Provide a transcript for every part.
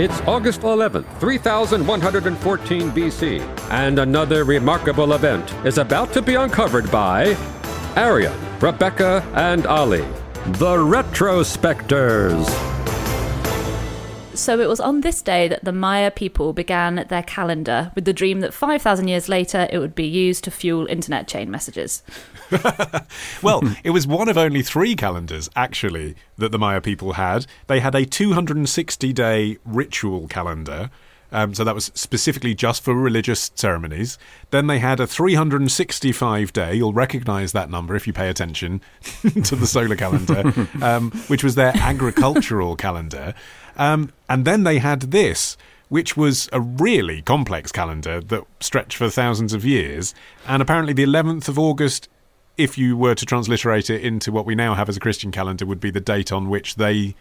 It's August 11th, 3114 BC, and another remarkable event is about to be uncovered by Arion, Rebecca, and Olly, the Retrospectors. So it was on this day that the Maya people began their calendar with the dream that 5,000 years later it would be used to fuel internet chain messages. well, it was one of only three calendars, actually, that the Maya people had. They had a 260 day ritual calendar. Um, so that was specifically just for religious ceremonies. Then they had a 365 day, you'll recognize that number if you pay attention to the solar calendar, um, which was their agricultural calendar. Um, and then they had this, which was a really complex calendar that stretched for thousands of years. And apparently, the 11th of August, if you were to transliterate it into what we now have as a Christian calendar, would be the date on which they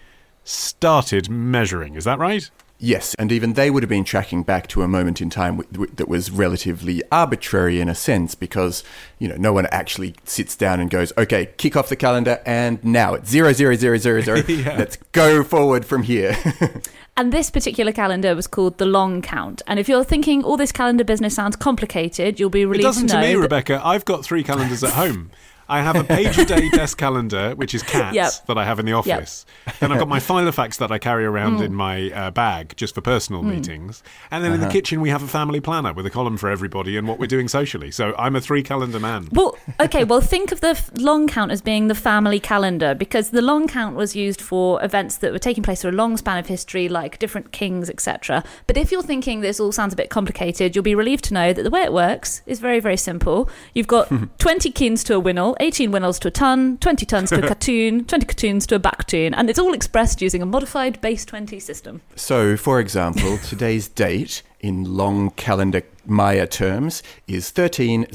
started measuring. Is that right? Yes, and even they would have been tracking back to a moment in time w- w- that was relatively arbitrary in a sense because, you know, no one actually sits down and goes, okay, kick off the calendar and now it's zero, zero, zero, zero, zero. Yeah. Let's go forward from here. And this particular calendar was called the Long Count. And if you're thinking all this calendar business sounds complicated, you'll be It doesn't to to me, that- Rebecca. I've got three calendars at home. I have a page a day desk calendar, which is cats Yep. that I have in the office. Then I've got my Filofax that I carry around mm. in my uh, bag just for personal mm. meetings. And then in the uh-huh. kitchen, we have a family planner with a column for everybody and what we're doing socially. So I'm a three calendar man. Well, okay, well, think of the long count as being the family calendar because the long count was used for events that were taking place for a long span of history, like different kings, etc. But if you're thinking this all sounds a bit complicated, you'll be relieved to know that the way it works is very, very simple. You've got 20 kins to a winal, 18 winals to a tun, 20 tuns to a katun, 20 katuns to a baktun, and it's all expressed using a modified base 20 system. so, for example, today's date in long calendar Maya terms is 13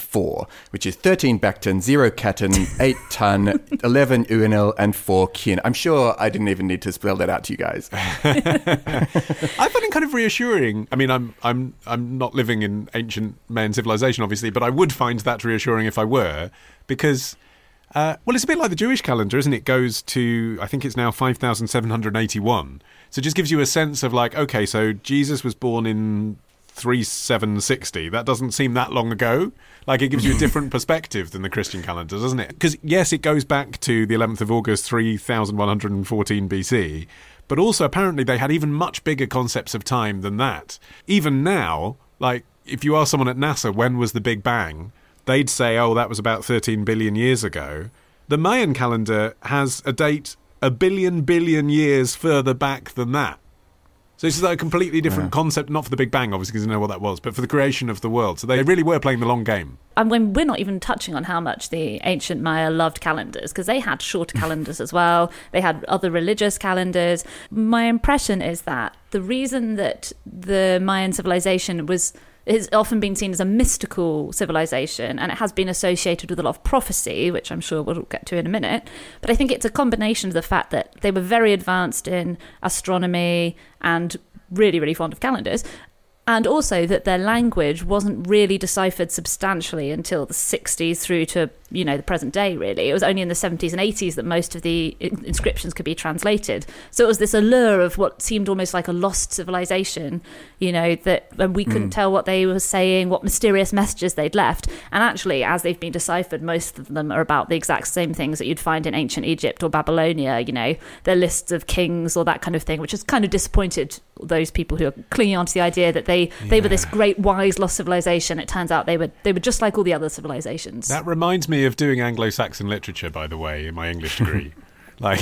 0 8 11 4, which is 13 Baktun, 0 Katun, 8 Tun, 11 Uinal, and 4 Kin. I'm sure I didn't even need to spell that out to you guys. I find it kind of reassuring. I mean, I'm I'm I'm not living in ancient Mayan civilization, obviously, but I would find that reassuring if I were, because. Uh, well, it's a bit like the Jewish calendar, isn't it? It goes to, I think it's now 5,781. So it just gives you a sense of like, okay, so Jesus was born in 3760. That doesn't seem that long ago. Like it gives you a different perspective than the Christian calendar, doesn't it? Because, yes, it goes back to the 11th of August, 3114 BC. But also, apparently, they had even much bigger concepts of time than that. Even now, like, if you ask someone at NASA when was the Big Bang, they'd say, oh, that was about 13 billion years ago. The Mayan calendar has a date a billion billion years further back than that. So this is like a completely different concept, not for the Big Bang, obviously, because you know what that was, but for the creation of the world. So they really were playing the long game. and when we're not even touching on how much the ancient Maya loved calendars because they had shorter calendars as well. They had other religious calendars. My impression is that the reason that the Mayan civilization was has often been seen as a mystical civilization and it has been associated with a lot of prophecy, which I'm sure we'll get to in a minute. But I think it's a combination of the fact that they were very advanced in astronomy and really, really fond of calendars, and also that their language wasn't really deciphered substantially until the 60s through to you know the present day really. It was only in the 70s and 80s that most of the inscriptions could be translated. So it was this allure of what seemed almost like a lost civilization you know that and we couldn't hmm. tell what they were saying what mysterious messages they'd left. And actually as they've been deciphered most of them are about the exact same things that you'd find in ancient egypt or babylonia you know their lists of kings or that kind of thing which has kind of disappointed those people who are clinging on to the idea that they they were this great wise lost civilization. It turns out they were they were just like all the other civilizations. That reminds me of doing Anglo-Saxon literature, by the way, in my English degree. like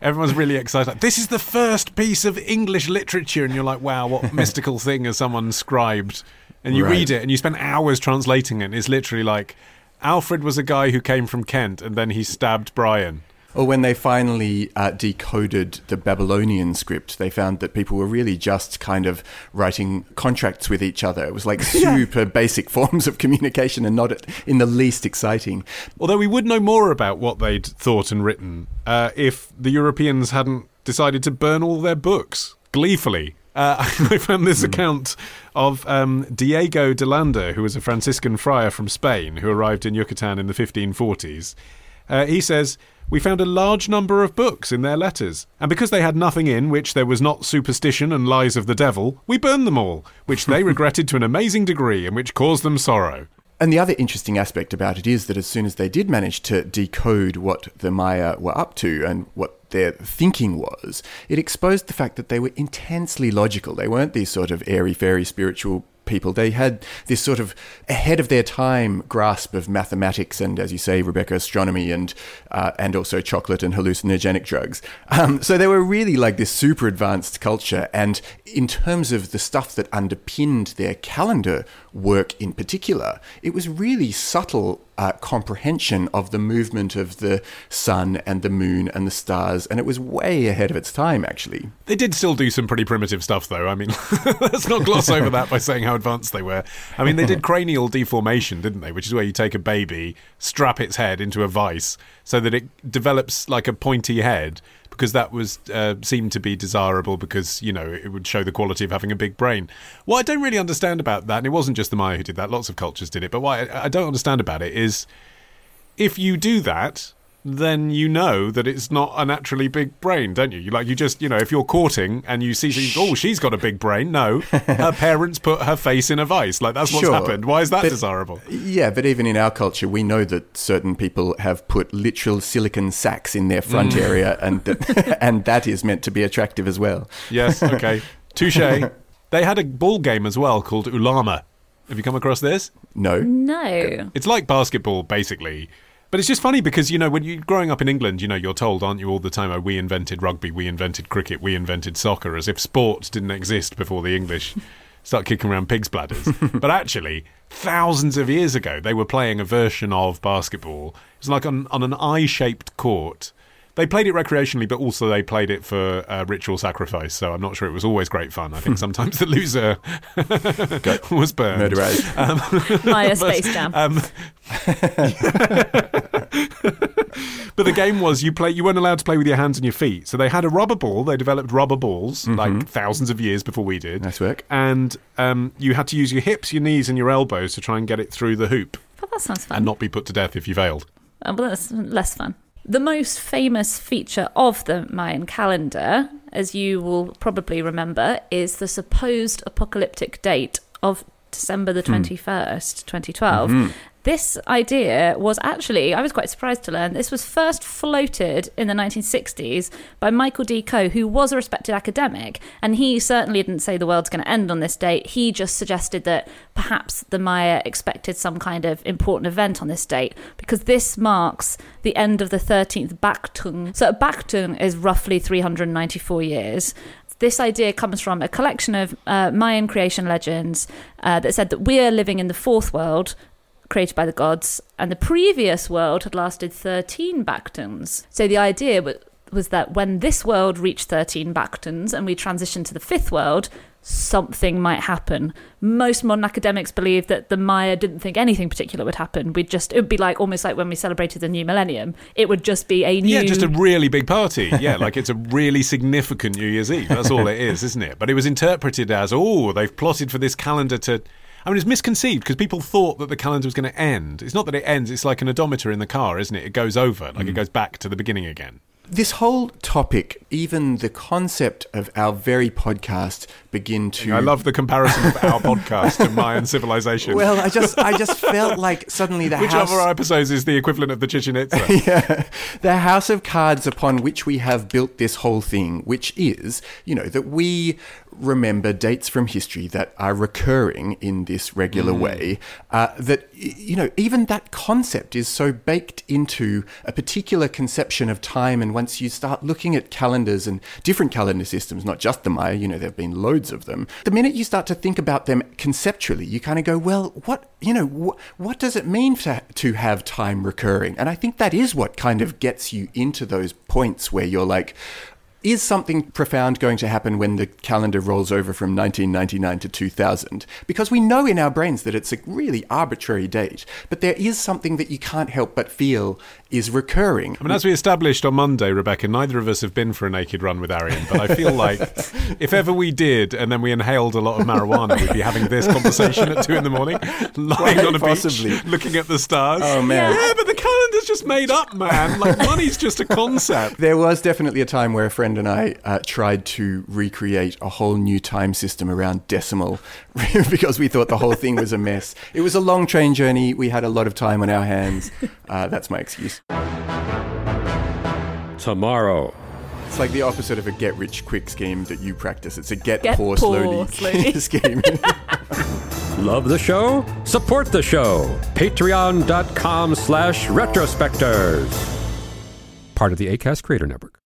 everyone's really excited. Like, this is the first piece of English literature, and you're like, "Wow, what mystical thing has someone scribed?" And you Right. read it, and you spend hours translating it. And it's literally like, Alfred was a guy who came from Kent, and then he stabbed Brian. Or when they finally uh, decoded the Babylonian script, they found that people were really just kind of writing contracts with each other. It was like super basic forms of communication and not in the least exciting. Although we would know more about what they'd thought and written uh, if the Europeans hadn't decided to burn all their books gleefully. Uh, I found this account of um, Diego de Landa, who was a Franciscan friar from Spain who arrived in Yucatan in the 1540s. Uh, he says, We found a large number of books in their letters, and because they had nothing in which there was not superstition and lies of the devil, we burned them all, which they regretted to an amazing degree and which caused them sorrow. And the other interesting aspect about it is that as soon as they did manage to decode what the Maya were up to and what their thinking was, it exposed the fact that they were intensely logical. They weren't these sort of airy fairy spiritual people. They had this sort of ahead of their time grasp of mathematics and, as you say, Rebecca, astronomy and uh, and also chocolate and hallucinogenic drugs. Um, so they were really like this super advanced culture. And in terms of the stuff that underpinned their calendar work in particular, it was really subtle uh, comprehension of the movement of the sun and the moon and the stars, and it was way ahead of its time, actually. They did still do some pretty primitive stuff, though. I mean, let's not gloss over that by saying how advanced they were. I mean, they did cranial deformation, didn't they? Which is where you take a baby, strap its head into a vice so that it develops like a pointy head because that was uh, seemed to be desirable because you know it would show the quality of having a big brain. What I don't really understand about that, and it wasn't just the Maya who did that; lots of cultures did it. But what I, I don't understand about it is if you do that, then you know that it's not a naturally big brain, don't you? You like you just you know if you're courting and you see oh she's got a big brain. No, her parents put her face in a vice. Like that's what's Sure. happened. Why is that But- desirable? Yeah, but even in our culture, we know that certain people have put literal silicon sacks in their front Mm. area, and that, and that is meant to be attractive as well. Yes, okay, touche. They had a ball game as well called Ulama. Have you come across this? No, No. It's like basketball, basically. But it's just funny because, you know, when you're growing up in England, you know, you're told, aren't you, all the time, oh, we invented rugby, we invented cricket, we invented soccer, as if sports didn't exist before the English start kicking around pigs' bladders. but actually, thousands of years ago, they were playing a version of basketball. It was like on, on an eye shaped court. They played it recreationally, but also they played it for uh, ritual sacrifice. So I'm not sure it was always great fun. I think sometimes the loser was burned. murderers. Maya Space Jam. Um, but the game was you play. You weren't allowed to play with your hands and your feet. So they had a rubber ball. They developed rubber balls like thousands of years before we did. Nice work. And um, you had to use your hips, your knees, and your elbows to try and get it through the hoop oh, that sounds fun. and not be put to death if you failed. Uh, well, that's less fun. The most famous feature of the Mayan calendar, as you will probably remember, is the supposed apocalyptic date of December the hmm. 21st, 2012. Mm-hmm. This idea was actually, I was quite surprised to learn, this was first floated in the 1960s by Michael D. Coe, who was a respected academic, and he certainly didn't say the world's going to end on this date. He just suggested that perhaps the Maya expected some kind of important event on this date, because this marks the end of the 13th Baktun. So a Baktun is roughly 394 years this idea comes from a collection of uh, Mayan creation legends uh, that said that we're living in the fourth world created by the gods, and the previous world had lasted 13 Baktuns. So the idea wa- was that when this world reached 13 Baktuns and we transitioned to the fifth world, something might happen. Most modern academics believe that the Maya didn't think anything particular would happen. We'd just, it would be like almost like when we celebrated the new millennium. It would just be a new. Yeah, just a really big party. Yeah, like it's a really significant New Year's Eve. That's all it is, isn't it? But it was interpreted as, oh, they've plotted for this calendar to. I mean, it's misconceived because people thought that the calendar was going to end. It's not that it ends, it's like an odometer in the car, isn't it? It goes over, like it mm. goes back to the beginning again. This whole topic, even the concept of our very podcast, begin to. I love the comparison of our podcast to Mayan civilization. Well, I just, I just felt like suddenly the Which house. of our episodes is the equivalent of the Chichen Itza? yeah, the house of cards upon which we have built this whole thing, which is, you know, that we remember dates from history that are recurring in this regular way, uh, that, you know, even that concept is so baked into a particular conception of time. And once you start looking at calendars and different calendar systems, not just the Maya, you know, there have been loads of them, the minute you start to think about them conceptually, you kind of go, well, what, you know, wh- what does it mean to, to have time recurring? And I think that is what kind of gets you into those points where you're like, is something profound going to happen when the calendar rolls over from 1999 to 2000? Because we know in our brains that it's a really arbitrary date, but there is something that you can't help but feel is recurring. I mean, as we established on Monday, Rebecca, neither of us have been for a naked run with Arion, but I feel like if ever we did and then we inhaled a lot of marijuana, we'd be having this conversation at two in the morning, lying on a possibly. beach, looking at the stars. Oh, man. Yeah, but the calendar's just made up, man. Like, money's just a concept. There was definitely a time where a friend and I uh, tried to recreate a whole new time system around decimal because we thought the whole thing was a mess. It was a long train journey. We had a lot of time on our hands. Uh, that's my excuse. Tomorrow. It's like the opposite of a get rich quick scheme that you practice. It's a get, Get poor, poor slowly, slowly. scheme. Love the show? Support the show. Patreon.com slash retrospectors. Part of the ACAST Creator Network.